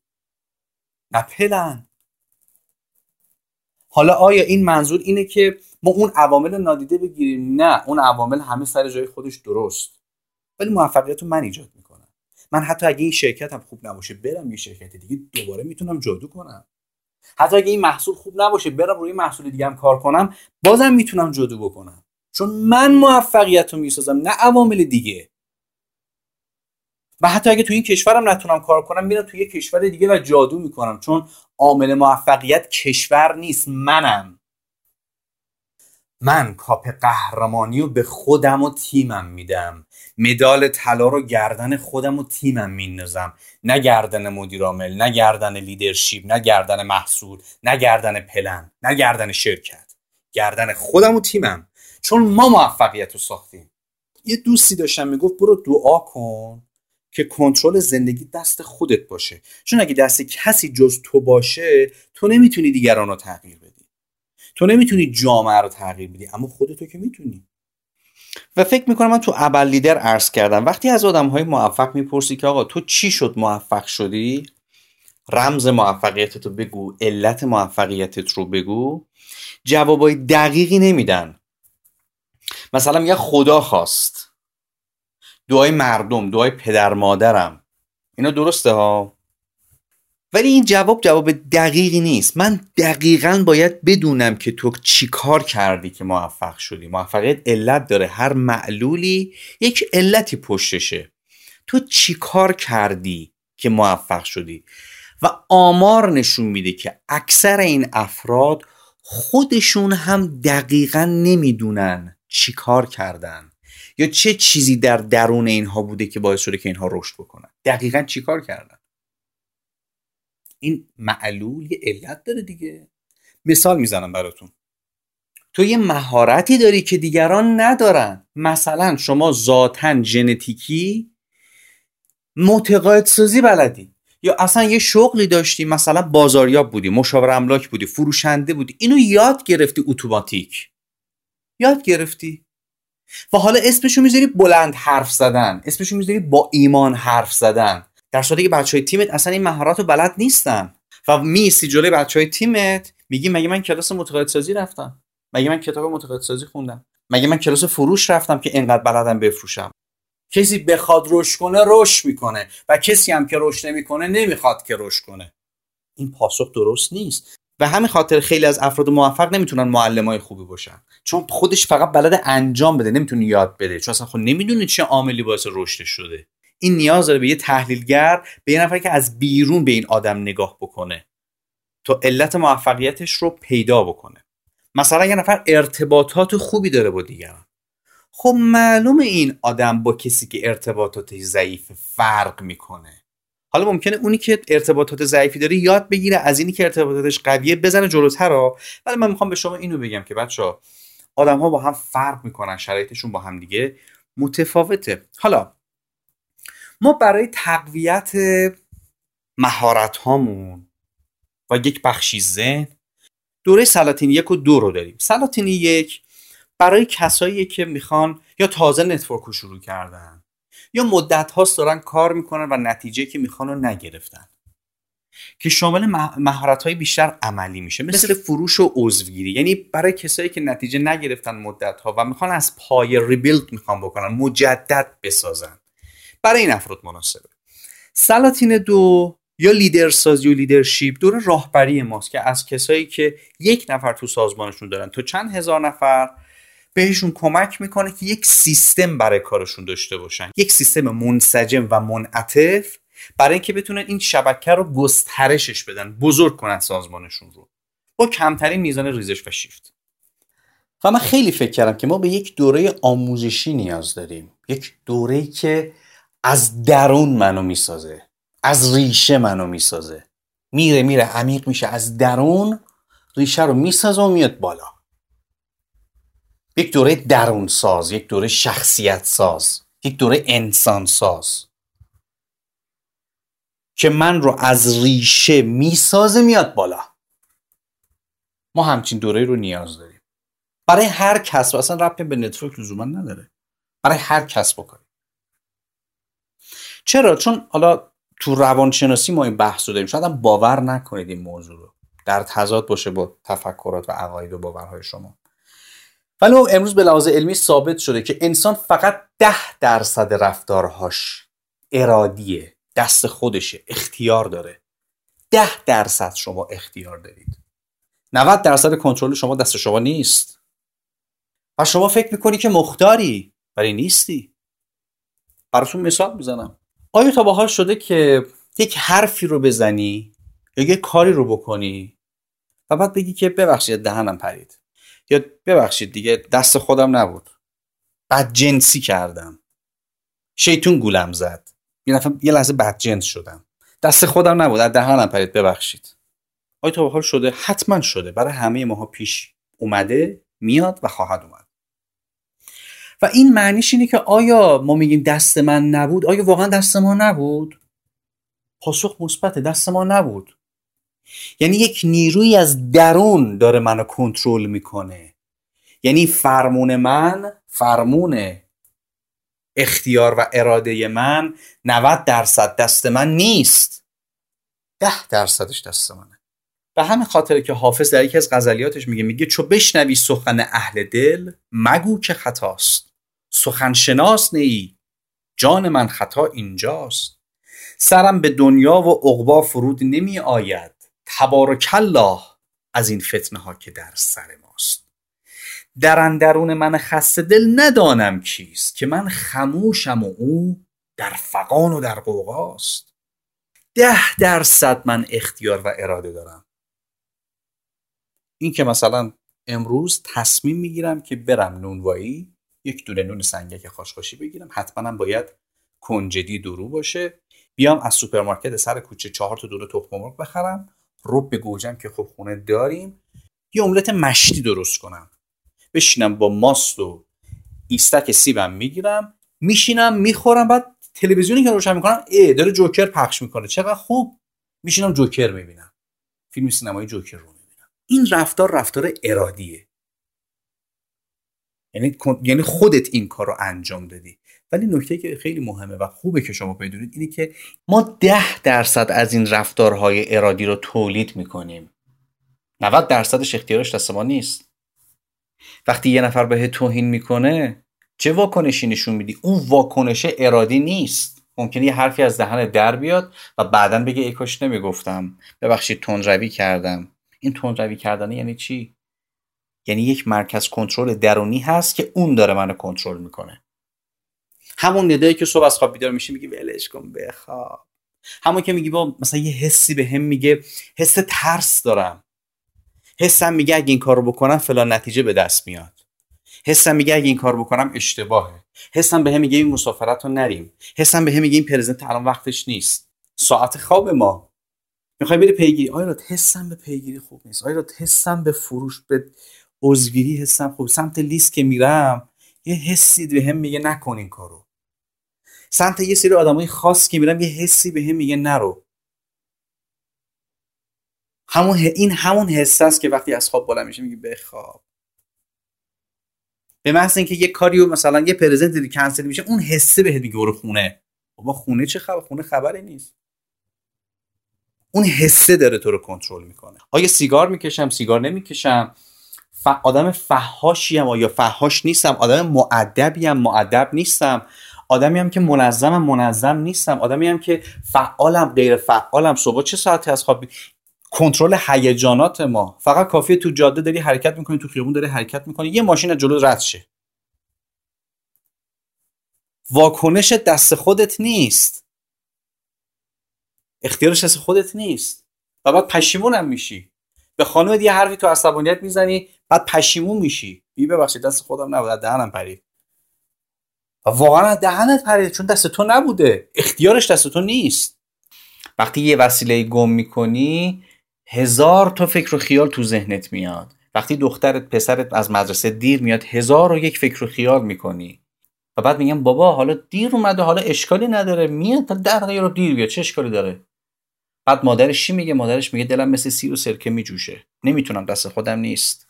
[SPEAKER 1] نه پلن. حالا آیا این منظور اینه که ما اون عوامل نادیده بگیریم؟ نه اون عوامل همه سر جای خودش درست. ولی موفقیت رو من ایجاد می‌کنم. من حتی اگه این شرکتم خوب نباشه برم یه شرکت دیگه دوباره می‌تونم جادو کنم. حتی اگه این محصول خوب نباشه برم روی محصول دیگه هم کار کنم بازم می‌تونم جادو بکنم. چون من موفقیت رو می‌سازم نه عوامل دیگه. و حتی اگه تو این کشورم نتونم کار کنم میرم توی یه کشور دیگه و جادو می‌کنم چون عامل موفقیت شرکت نیست منم. من کاپ قهرمانی رو به خودم و تیمم میدم. مدال طلا رو گردن خودم و تیمم میندازم. نه گردن مدیر عامل نه گردن leadership نه گردن محصول نه گردن پلن نه گردن شرکت. گردن خودم و تیمم. چون ما موفقیت رو ساختیم. یه دوستی داشتم می‌گفت برو دعا کن که کنترل زندگی دست خودت باشه. چون اگه دست کسی جز تو باشه تو نمی‌تونی دیگران رو تغییر بدی. تو نمی‌تونی جامعه رو تغییر بدی اما خودتو که می‌تونی. و فکر می‌کنم من تو اول لیدر عرض کردم وقتی از آدم های موفق می‌پرسی که آقا تو چی شد موفق شدی؟ رمز موفقیتت رو بگو علت موفقیتت رو بگو. جوابای دقیقی نمیدن. مثلا میگه خدا خواست. دعای مردم دعای پدر مادرم. اینا درسته ها؟ ولی این جواب جواب دقیقی نیست. من دقیقا باید بدونم که تو چی کار کردی که موفق شدی. موفقیت علت داره. هر معلولی یک علتی پشتشه. تو چی کار کردی که موفق شدی؟ و آمار نشون میده که اکثر این افراد خودشون هم دقیقا نمی‌دونن چی کار کردن. یا چه چیزی در درون اینها بوده که باعث شده که اینها رشد بکنن. دقیقا چی کار کردن؟ این معلول یه علت داره دیگه. مثال می‌زنم براتون. تو یه مهارتی داری که دیگران ندارن. مثلا شما ذاتا ژنتیکی متقاعد سازی بلدی. یا اصلا یه شغلی داشتی مثلا بازاریاب بودی مشاور املاک بودی فروشنده بودی. اینو یاد گرفتی اتوماتیک. یاد گرفتی. و حالا اسمشو می‌ذاری بلند حرف زدن. اسمشو می‌ذاری با ایمان حرف زدن. در صورتی که بچه های تیمت اصلا این مهارت رو بلد نیستن. و میسی جلوی بچه های تیمت میگی مگه من کلاس متقاعد رفتم؟ مگه من کتاب متقاعد خوندم؟ مگه من کلاس فروش رفتم که اینقدر بلدم بفروشم؟ کسی بخواد رشد کنه رشد می‌کنه. و کسی هم که رشد نمی‌کنه نمی‌خواد که رشد کنه. این پاسخ درست نیست. و همین خاطر خیلی از افراد موفق نمی‌تونن معلمای خوبی باشن. چون خودش فقط بلد انجام بده نمی‌تونه یاد بده. چون اصلا خود نمی‌دونه چه عاملی باعث رشدش شده. این نیاز داره به یه تحلیلگر به یه نفر که از بیرون به این آدم نگاه بکنه تا علت موفقیتش رو پیدا بکنه. مثلا یه نفر ارتباطات خوبی داره با دیگران. خب معلومه این آدم با کسی که ارتباطاتش ضعیف فرق می‌کنه. حالا ممکنه اونی که ارتباطات ضعیفی داره یاد بگیره از اینی که ارتباطاتش قویه بزنه جلوتر ها. ولی من می‌خوام به شما اینو بگم که بچه ها آدم ها با هم فرق می‌کنن شرایطشون با هم دیگه متفاوته. حالا ما برای تقویت مهارت هامون و یک بخشی ذهن دوره سلاطین یک و دو رو داریم. سلاطین یک برای کسایی که می‌خوان یا تازه network رو شروع کردن یا مدت هاست دارن کار می‌کنن و نتیجه که می‌خوان رو نگرفتن که شامل مهارت های بیشتر عملی میشه. مثل فروش و عضوگیری. یعنی برای کسایی که نتیجه نگرفتن مدت ها و می‌خوان از پایه rebuild می‌خوان بکنن مجدد بسازن. برای این افراد مناسبه. سلاطین دو یا لیدرسازی و leadership دوره راهبری ماست که از کسایی که یک نفر تو سازمانشون دارن تا چند هزار نفر بهشون کمک می‌کنه که یک سیستم برای کارشون داشته باشن. یک سیستم منسجم و منعطف برای اینکه بتونن این شبکه رو گسترشش بدن بزرگ کنن سازمانشون رو. با کمترین میزان ریزش و شیفت. و من خیلی فکر کردم که ما به یک دوره آموزشی نیاز داریم. یک دوره که از درون منو می‌سازه از ریشه منو می‌سازه. میره میره عمیق میشه. از درون ریشه رو می‌سازه و میاد بالا. یک دوره درون ساز یک دوره شخصیت ساز یک دوره انسان ساز. که من رو از ریشه می‌سازه میاد بالا. ما همچین دوره رو نیاز داریم. برای هر کسب اصلا ربطی به نتورک لزوما نداره. برای هر کسب بکنیم چرا؟ چون حالا تو روانشناسی ما این بحث رو داریم. شاید هم باور نکنید این موضوع رو. در تضاد باشه با تفکرات و عقاید و باورهای شما. ولی امروز به لحاظ علمی ثابت شده که انسان فقط ده درصد رفتارهاش ارادیه. دست خودشه. اختیار داره. ده درصد شما اختیار دارید. 90 درصد کنترل شما دست شما نیست. و شما فکر می‌کنی که مختاری ولی نیستی. براتون مثال می‌زنم. آیا تا باحال شده که یک حرفی رو بزنی یا یک کاری رو بکنی و بعد بگی که ببخشید دهنم پرید یا ببخشید دیگه دست خودم نبود. بعد جنسی کردم. شیطون گولم زد. یه یه لحظه بد جنس شدم. دست خودم نبود. از دهنم پرید. ببخشید. آیا تا حال شده؟ حتما شده. برای همه ماها پیش اومده میاد و خواهد اومد. و این معنیش اینه که آیا ما میگیم دست من نبود؟ آیا واقعا دست ما نبود؟ پاسخ مثبت دست ما نبود. یعنی یک نیروی از درون داره منو کنترل می‌کنه. یعنی فرمون من فرمون اختیار و اراده من 90 درصد دست من نیست. ده درصدش دست منه. به همین خاطر که حافظ در یکی از غزلیاتش میگه میگه چو بشنوی سخن اهل دل مگو که خطاست. سخن شناس نیی جان من خطا اینجاست. سرم به دنیا و عقبا فرود نمی آید. تبارک الله از این فتنه ها که در سر ماست. در اندرون من خسته دل ندانم کیست که من خموشم و او در فقان و در قوقاست ده درصد من اختیار و اراده دارم. این که مثلا امروز تصمیم می‌گیرم که برم نونوایی یک دونه نون سنگک خاشخاشی بگیرم. حتما باید کنجدی دورو باشه. بیام از سوپرمارکت سر کوچه چهار تا دونه تخم مرغ بخرم. رب گوجم که خب خونه داریم. یه املت مشتی درست کنم. بشینم با ماست و ایستک سیبم می‌گیرم. میشینم می‌خورم بعد تلویزیونی که روشن می‌کنم ای داره جوکر پخش می‌کنه. چقدر خوب؟ میشینم جوکر می‌بینم. فیلم سینمایی جوکر رو می‌بینم. این رفتار رفتار ارادیه. یعنی یعنی خودت این کار رو انجام دادی. ولی نکته که خیلی مهمه و خوبه که شما بدونید اینه که ما ده درصد از این رفتارهای ارادی رو تولید می‌کنیم. 90 درصدش اختیارش دست ما نیست. وقتی یه نفر به توهین می‌کنه چه واکنشی نشون میدی؟ اون واکنش ارادی نیست. ممکنه یه حرفی از دهن در بیاد و بعدا بگه ای کاش نمی‌گفتم. ببخشید تندروی کردم. این تندروی کردنه یعنی چی؟ یعنی یک مرکز کنترل درونی هست که اون داره منو کنترل می‌کنه. همون ندایی که صبح از خواب بیدار میشی میگی ولش کن بخواب همون که میگی با مثلا یه حسی به هم میگه حس ترس دارم. حسم میگه اگه این کار رو بکنم فلان نتیجه به دست میاد. حسم میگه اگه این کار بکنم اشتباهه. حسم به هم میگه این مسافرت رو نریم. حسم به هم میگه این پرزنت الان وقتش نیست. ساعت خواب ما. می‌خوای بری پیگیری؟ آیا حسم به پیگیری خوب نیست. آیا حسم به فروش به عضوگیری حسم. خوب سمت لیست که میرم یه حسی به هم میگه نکن این کارو. سمت یه سری آدمای خاص که میرم یه حسی به هم میگه نرو. همون این همون حس است که وقتی از خواب بالا میشه میگه بخواب به محض اینکه یه کاریو مثلا یه پرزنت دیگه کنسل میشه اون حسه بهت میگه برو خونه. بابا خونه چه خبر؟ خونه خبری نیست. اون حسه داره تو رو کنترل می‌کنه. آیا سیگار می‌کشم؟ سیگار نمی‌کشم. ف... آدم فحاشیم یا فحاش نیستم آدم معدبیم معدب نیستم. آدمی هم که منظمم منظم نیستم. آدمی هم که فعالم غیر فعالم. صبح چه ساعتی از خواب کنترل هیجانات ما. فقط کافیه تو جاده داری حرکت می‌کنی تو خیابون داری حرکت می‌کنی یه ماشین جلو رد شه. واکنش دست خودت نیست. اختیارش دست خودت نیست. و بعد پشیمونم میشی. به خانم یه حرفی تو عصبانیت می‌زنی بعد پشیمون میشی. بی ببخشید دست خودم نبود دهنم پرید. و واقعا دهنت پرید چون دست تو نبوده. اختیارش دست تو نیست. وقتی یه وسیله گم می‌کنی هزار تا فکر و خیال تو ذهنت میاد. وقتی دخترت پسرت از مدرسه دیر میاد هزار و یک فکر و خیال می‌کنی. و بعد میگم بابا حالا دیر اومده حالا اشکالی نداره. میاد تا در رو دیر بیاد چه اشکالی داره؟ بعد مادرش چی میگه؟ مادرش میگه دلم مثل سی و سرکه میجوشه. نمی‌تونم دست خودم نیست.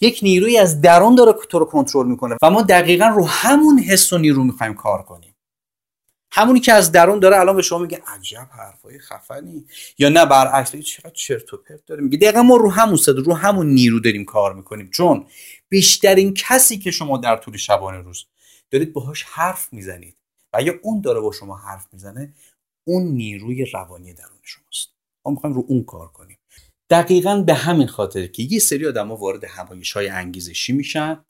[SPEAKER 1] یک نیروی از درون داره تو رو کنترل می‌کنه و ما دقیقا رو همون حس و نیرو می‌خوایم کار کنیم. همونی که از درون داره الان به شما میگه عجب حرفای خفنی. یا نه برعکس چقدر چرت و پرت داره. میگه دقیقا ما رو همون صدا رو همون نیرو داریم کار می‌کنیم. چون بیشترین کسی که شما در طول شبانه روز دارید باهاش حرف می‌زنید و یا اون داره با شما حرف می‌زنه اون نیروی روانی درون شماست. ما می‌خوایم رو اون کار کنیم. دقیقا به همین خاطر که یه سری آدم وارد همایش های انگیزشی میشن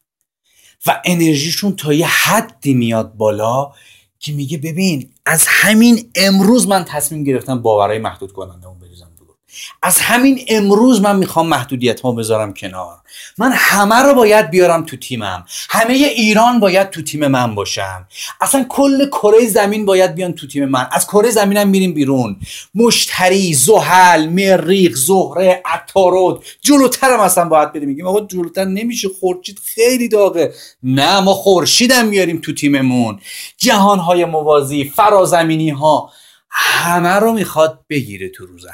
[SPEAKER 1] و انرژیشون تا یه حدی میاد بالا که میگه ببین از همین امروز من تصمیم گرفتم باورهای محدود کننده اون بریزم. از همین امروز من می‌خوام محدودیت ها بذارم کنار. من همه رو باید بیارم تو تیمم. همه ایران باید تو تیم من باشم. اصلا کل کره زمین باید بیان تو تیم من. از کره زمینم میریم بیرون. مشتری زحل مریخ زهره عطارد. جلوترم اصلا باید بریم. میگیم آقا جلوتر نمیشه. خورشید خیلی داغه. نه ما خورشیدم میاریم تو تیممون. جهانهای موازی فرازمینی ها همه رو می‌خواد بگیره تو روز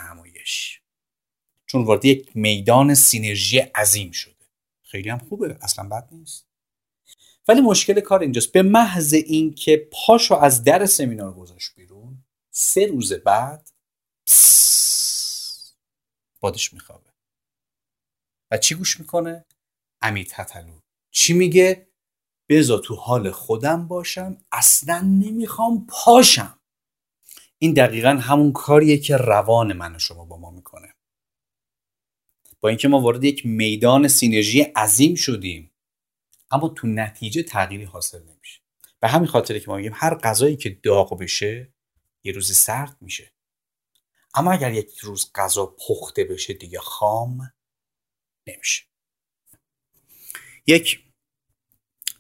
[SPEAKER 1] چون وارد یک میدان سینرژی عظیم شده. خیلی هم خوبه اصلا بد نیست. ولی مشکل کار اینجاست. به محض اینکه پاشو از در سمینار گذاشت بیرون سه روز بعد بادش میخوابه. و چی گوش می‌کنه؟ امیر تتلو. چی میگه؟ بزا تو حال خودم باشم اصلا نمی‌خوام پاشم. این دقیقا همون کاریه که روان من و شما با ما می‌کنه. اینکه ما وارد یک میدان سینرژی عظیم شدیم اما تو نتیجه تغییری حاصل نمیشه. به همین خاطره که ما میگیم هر غذایی که داغ بشه یه روزی سرد میشه. اما اگر یک روز غذا پخته بشه دیگه خام نمیشه. یک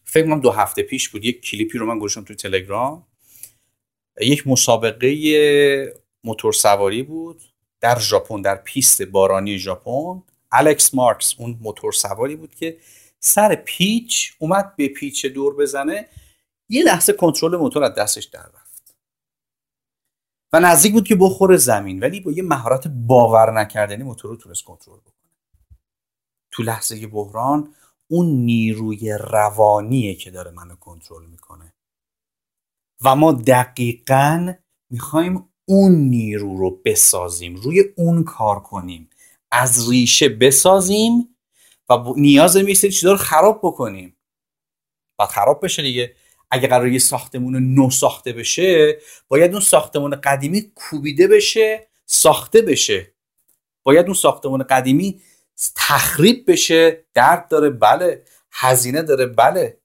[SPEAKER 1] فکر کنم دو هفته پیش بود یک کلیپی رو من گذاشتم تو تلگرام. یک مسابقه موتور سواری بود در ژاپن در پیست بارانی ژاپن. الکس مارکز اون موتور سواری بود که سر پیچ اومد به پیچ دور بزنه یه لحظه کنترل موتور از دستش در رفت. و نزدیک بود که بخوره زمین ولی با یه مهارت باور نکردنی موتور رو تونست کنترل بکنه. تو لحظه بحران اون نیروی روانیه که داره منو کنترل می‌کنه. و ما دقیقا می‌خوایم اون نیرو رو بسازیم روی اون کار کنیم. از ریشه بسازیم و نیاز یه سری چیزا رو خراب بکنیم. و خراب بشه دیگه. اگه قرار یه ساختمون نو ساخته بشه باید اون ساختمون قدیمی کوبیده بشه ساخته بشه. باید اون ساختمون قدیمی تخریب بشه. درد داره بله. هزینه داره بله.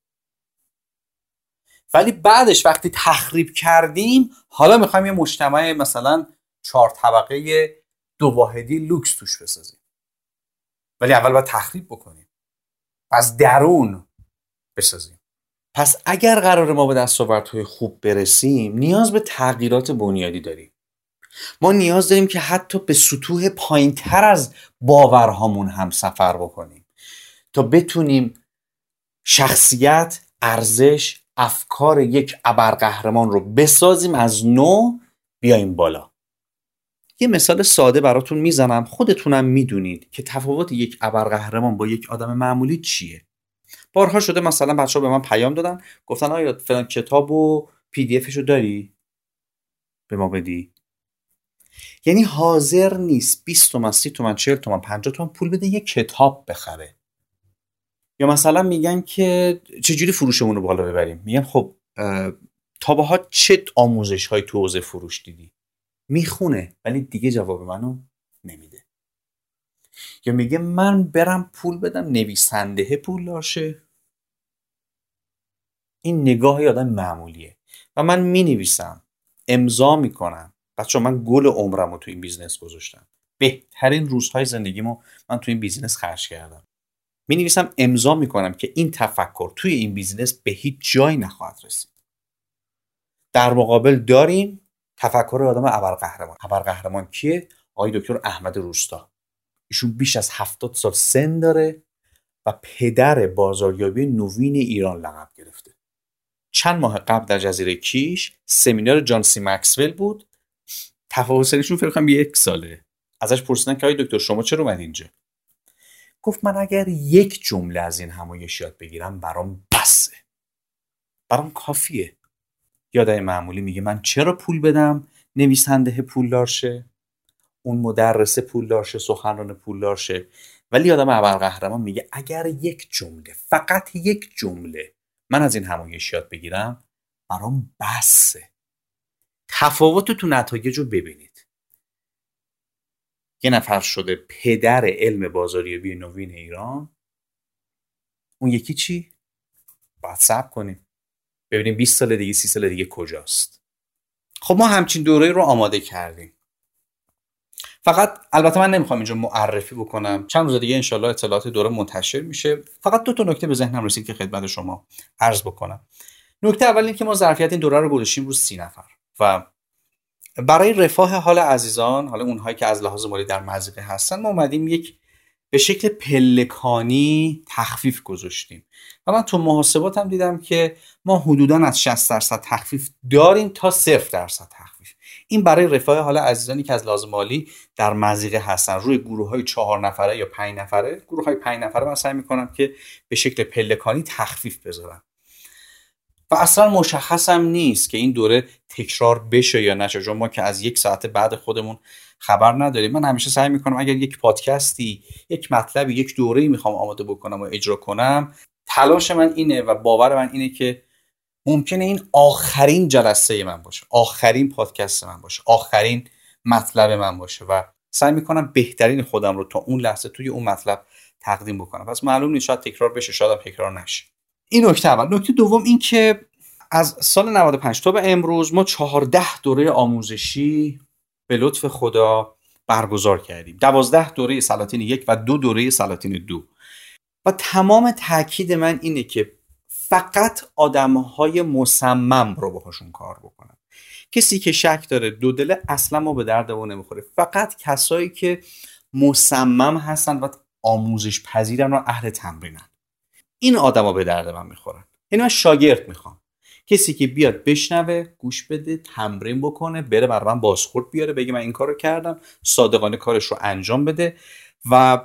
[SPEAKER 1] ولی بعدش وقتی تخریب کردیم حالا می‌خوایم یه مجتمع مثلا چهار طبقه دو واحدی لوکس توش بسازیم. ولی اول باید تخریب بکنیم. از درون بسازیم. پس اگر قرار ما به دستاوردهای خوب برسیم نیاز به تغییرات بنیادی داریم. ما نیاز داریم که حتی به سطوح پایین تر از باورهامون هم سفر بکنیم. تا بتونیم شخصیت ارزش افکار یک ابرقهرمان رو بسازیم از نو بیایم بالا. یه مثال ساده براتون می‌زنم. خودتونم می‌دونید که تفاوت یک ابرقهرمان با یک آدم معمولی چیه. بارها شده مثلا بچه ها به من پیام دادن. گفتن آیا فلان کتاب و پی دی رو داری؟ به ما بدی. یعنی حاضر نیست 20 تومن 30 تومن 40 تومن 50 تومن پول بده یه کتاب بخره. یا مثلا میگن که چجوری فروشمون رو بالا ببریم؟ میگن خب تا ها چه آموزش های تو حوزه فروش دیدی؟ می‌خونه ولی دیگه جواب منو نمیده. یا میگه من برم پول بدم نویسنده پول لاشه این نگاه آدم معمولیه. و من می نویسم امضا می‌کنم. بچه‌ها من گل عمرم رو تو این business گذاشتم. بهترین روزهای زندگیمو من تو این business خرج کردم. می نویسم امضا می کنم که این تفکر توی این business به هیچ جایی نخواهد رسید. در مقابل داریم تفکر آدم ابرقهرمان. ابرقهرمان کیه؟ آقای دکتر احمد روستا. ایشون بیش از هفتاد سال سن داره و پدر بازاریابی نوین ایران لقب گرفته. چند ماه قبل در جزیره کیش سمینار جان سی مکسول بود. تفاوت سنشون فکر کنم یک ساله. ازش پرسیدن که آقای دکتر شما چرا اومد اینجا؟ گفت من اگر یک جمله از این همایش یاد بگیرم برام بسه. برام کافیه. یادای معمولی میگه من چرا پول بدم؟ نویسنده پولدار شه اون مدرس پولدار شه سخنران پولدار شه ولی آدم ابرقهرمان میگه اگر یک جمله فقط یک جمله من از این همایش یاد بگیرم برام بسه. تفاوت تو نتایج رو ببینید. یه نفر شده پدر علم بازاریابی نوین ایران. اون یکی چی؟ باید صبر کنیم. ببینیم 20 سال دیگه 30 سال دیگه کجاست. خب ما همچین دوره رو آماده کردیم. فقط البته من نمی‌خوام اینجا معرفی بکنم. چند روز دیگه انشالله اطلاعات دوره منتشر میشه. فقط دو تا نکته به ذهنم رسید که خدمت شما عرض بکنم. نکته اول این که ما ظرفیت این دوره رو گذاشتیم رو سی نفر و برای رفاه حال عزیزان حالا اونهایی که از لحاظ مالی در مزیقه هستن ما اومدیم یک به شکل پلکانی تخفیف گذاشتیم. و من تو محاسباتم دیدم که ما حدودا از 60 درصد تخفیف داریم تا 0 درصد تخفیف. این برای رفاه حال عزیزانی که از لحاظ مالی در مزیقه هستن. روی گروه های چهار نفره یا پنج نفره گروه های پنج نفره من سعی می‌کنم که به شکل پلکانی تخفیف بذارم. و اصلا مشخص هم نیست که این دوره تکرار بشه یا نشه چون ما که از یک ساعت بعد خودمون خبر نداریم. من همیشه سعی می‌کنم اگر یک پادکستی یک مطلبی یک دوره می‌خوام آماده بکنم و اجرا کنم تلاش من اینه و باور من اینه که ممکنه این آخرین جلسه من باشه آخرین پادکست من باشه آخرین مطلب من باشه و سعی می‌کنم بهترین خودم رو تا اون لحظه توی اون مطلب تقدیم بکنم. پس معلوم نیست شاید تکرار بشه شاید تکرار نشه. این نکته اول. نکته دوم این که از سال 95 تا به امروز ما 14 دوره آموزشی به لطف خدا برگزار کردیم. 12 دوره سلاطین یک و دو دوره سلاطین دو. و تمام تاکید من اینه که فقط آدم های مصمم رو باهاشون کار بکنم کسی که شک داره دو دله اصلا ما به درد اون نمی‌خوره. فقط کسایی که مصمم هستن و آموزش پذیرن و اهل تمرینن. این آدما به درد من می‌خورن. یعنی من شاگرد می‌خوام. کسی که بیاد بشنوه گوش بده تمرین بکنه بره بر من بازخورد بیاره بگه من این کارو کردم صادقانه کارش رو انجام بده و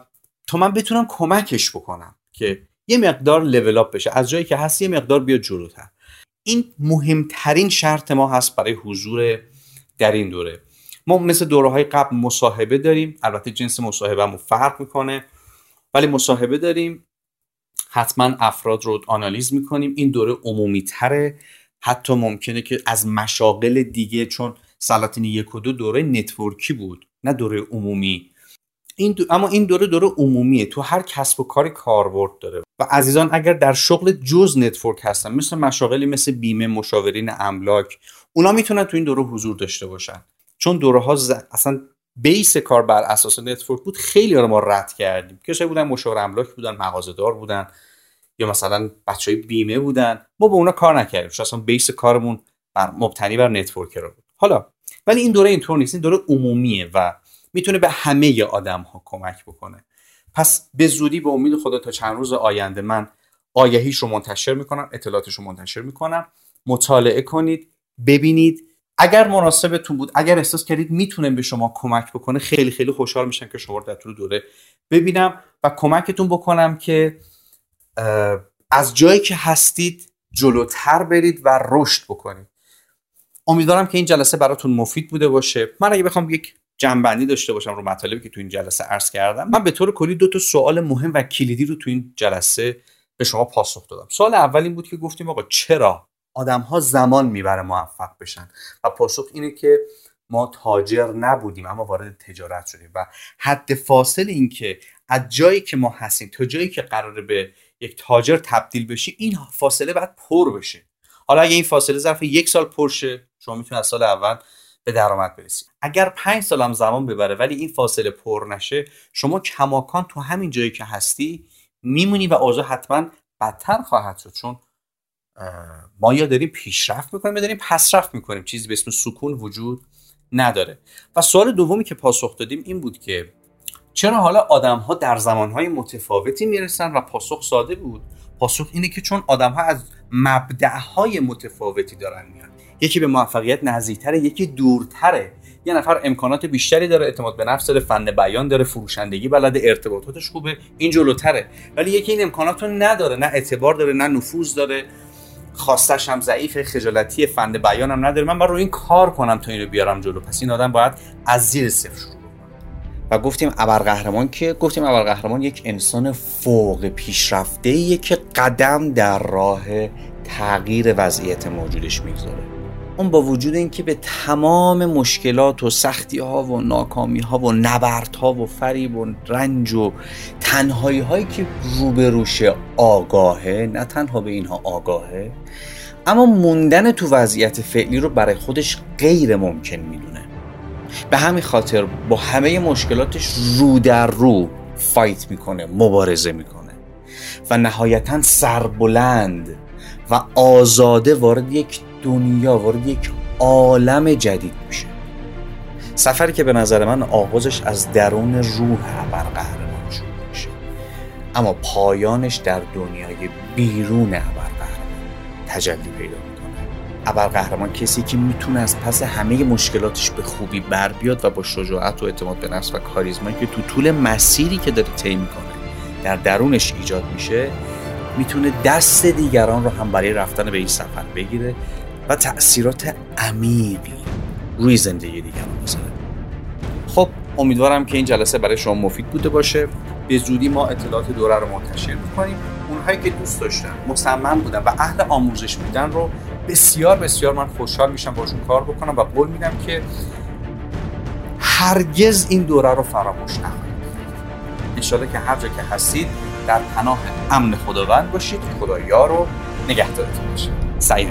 [SPEAKER 1] تا من بتونم کمکش بکنم که یه مقدار level up بشه. از جایی که هست یه مقدار بیاد جلوتر. این مهمترین شرط ما هست برای حضور در این دوره. ما مثل دوره های قبل مصاحبه داریم. البته جنس مصاحبه فرق می‌کنه. ولی مصاحبه داریم. حتما افراد رو آنالیز می‌کنیم. این دوره عمومی تره حتی ممکنه که از مشاغل دیگه چون سلاطین یک و دو دوره network ی بود نه دوره عمومی. این اما این دوره دوره عمومیه. تو هر کسب و کاری کاربرد داره. و عزیزان اگر در شغل جز network هستن مثل مشاغلی مثل بیمه مشاورین املاک اونا می‌تونن تو این دوره حضور داشته باشن. چون دوره ها اصلا base کار بر اساس network بود خیلیا رو ما رد کردیم. کسایی بودن مشاور املاک بودن مغازه‌دار بودن یا مثلا بچه های بیمه بودن. ما با اونا کار نکردیم. چون اصلا base کارمون بر مبتنی بر network رو بود. حالا ولی این دوره اینطور نیست. این دوره عمومیه و می‌تونه به همه آدم ها کمک بکنه. پس به زودی به امید خدا تا چند روز آینده من آگهیش رو منتشر می‌کنم اطلاعاتش رو منتشر می‌کنم. مطالعه کنید ببینید. اگر مناسبتون بود اگر احساس کردید می‌تونم به شما کمک بکنه خیلی خیلی خوشحال میشم که شما رو در طول دوره ببینم و کمکتون بکنم که از جایی که هستید جلوتر برید و رشد بکنید. امیدوارم که این جلسه براتون مفید بوده باشه. من اگه بخوام یک جنبندی داشته باشم رو مطالبی که تو این جلسه عرض کردم. من به طور کلی دو تا سوال مهم و کلیدی رو تو این جلسه به شما پاسخ دادم. سوال اول این بود که گفتیم آقا چرا آدم ها زمان می‌بره موفق بشن؟ و پاسخ اینه که ما تاجر نبودیم اما وارد تجارت شدیم. و حد فاصل این که از جایی که ما هستیم تا جایی که قراره به یک تاجر تبدیل بشی این فاصله باید پر بشه. حالا اگه این فاصله ظرف یک سال پرشه شما می‌تونید از سال اول به درآمد برسید اگر پنج سال هم زمان ببره ولی این فاصله پر نشه شما کماکان تو همین جایی که هستی میمونی و اوضاع حتما بدتر خواهد شد. چون ما یا داریم پیشرفت می‌کنیم یا داریم پسرفت می‌کنیم. چیزی به اسم سکون وجود نداره. و سوال دومی که پاسخ دادیم این بود که چرا حالا آدم ها در زمان های متفاوتی می‌رسن و پاسخ ساده بود؟ پاسخ اینه که چون آدم ها از های متفاوتی دارن میان. یکی به موفقیت نزدیکتره یکی دورتره. یه نفر امکانات بیشتری داره اعتماد به نفس داره فن بیان داره فروشندگی بلده ارتباطاتش خوبه این جلوتره. ولی یکی این امکانات رو نداره نه اعتبار داره نه نفوذ داره. خواستش هم ضعیف خجالتی فن بیان هم نداره. من باید رو این کار کنم تا اینو بیارم جلو. پس این آدم باید از زیر صفر شروع و گفتیم ابرقهرمان که گفتیم ابرقهرمان یک انسان فوق پیشرفته که قدم در راه تغییر وضعیت موجودش می‌گذاره. اون با وجود اینکه به تمام مشکلات و سختی ها و ناکامی ها و نبرد ها و فریب و رنج و تنهایی هایی که روبروش آگاهه نه تنها به اینها آگاهه اما موندن تو وضعیت فعلی رو برای خودش غیر ممکن می‌دونه. به همین خاطر با همه مشکلاتش رو در رو فایت می‌کنه مبارزه می‌کنه و نهایتا سربلند و آزاده وارد یک دنیا وارد یک عالم جدید میشه. سفری که به نظر من آغازش از درون روح ابرقهرمان شروع میشه. اما پایانش در دنیای بیرون ابرقهرمان تجلی پیدا می‌کنه. ابرقهرمان کسی که می‌تونه از پس همه مشکلاتش به خوبی بر بیاد و با شجاعت و اعتماد به نفس و کاریزمایی که تو طول مسیری که داره طی می‌کنه در درونش ایجاد میشه می‌تونه دست دیگران رو هم برای رفتن به این سفر بگیره و تاثیرات عمیقی روی زندگی دیگران بذاره خب امیدوارم که این جلسه برای شما مفید بوده باشه. به زودی ما اطلاعات دوره رو منتشر می‌کنیم. اونهایی که دوست داشتن مصمم بودن و اهل آموزش بودن رو بسیار بسیار من خوشحال میشم باشون کار بکنم و قول میدم که هرگز این دوره رو فراموش نکنید. انشالله که هر جا که هستید در پناه امن خداوند باشید. خدا یار رو نگهدارتون باشه. سعید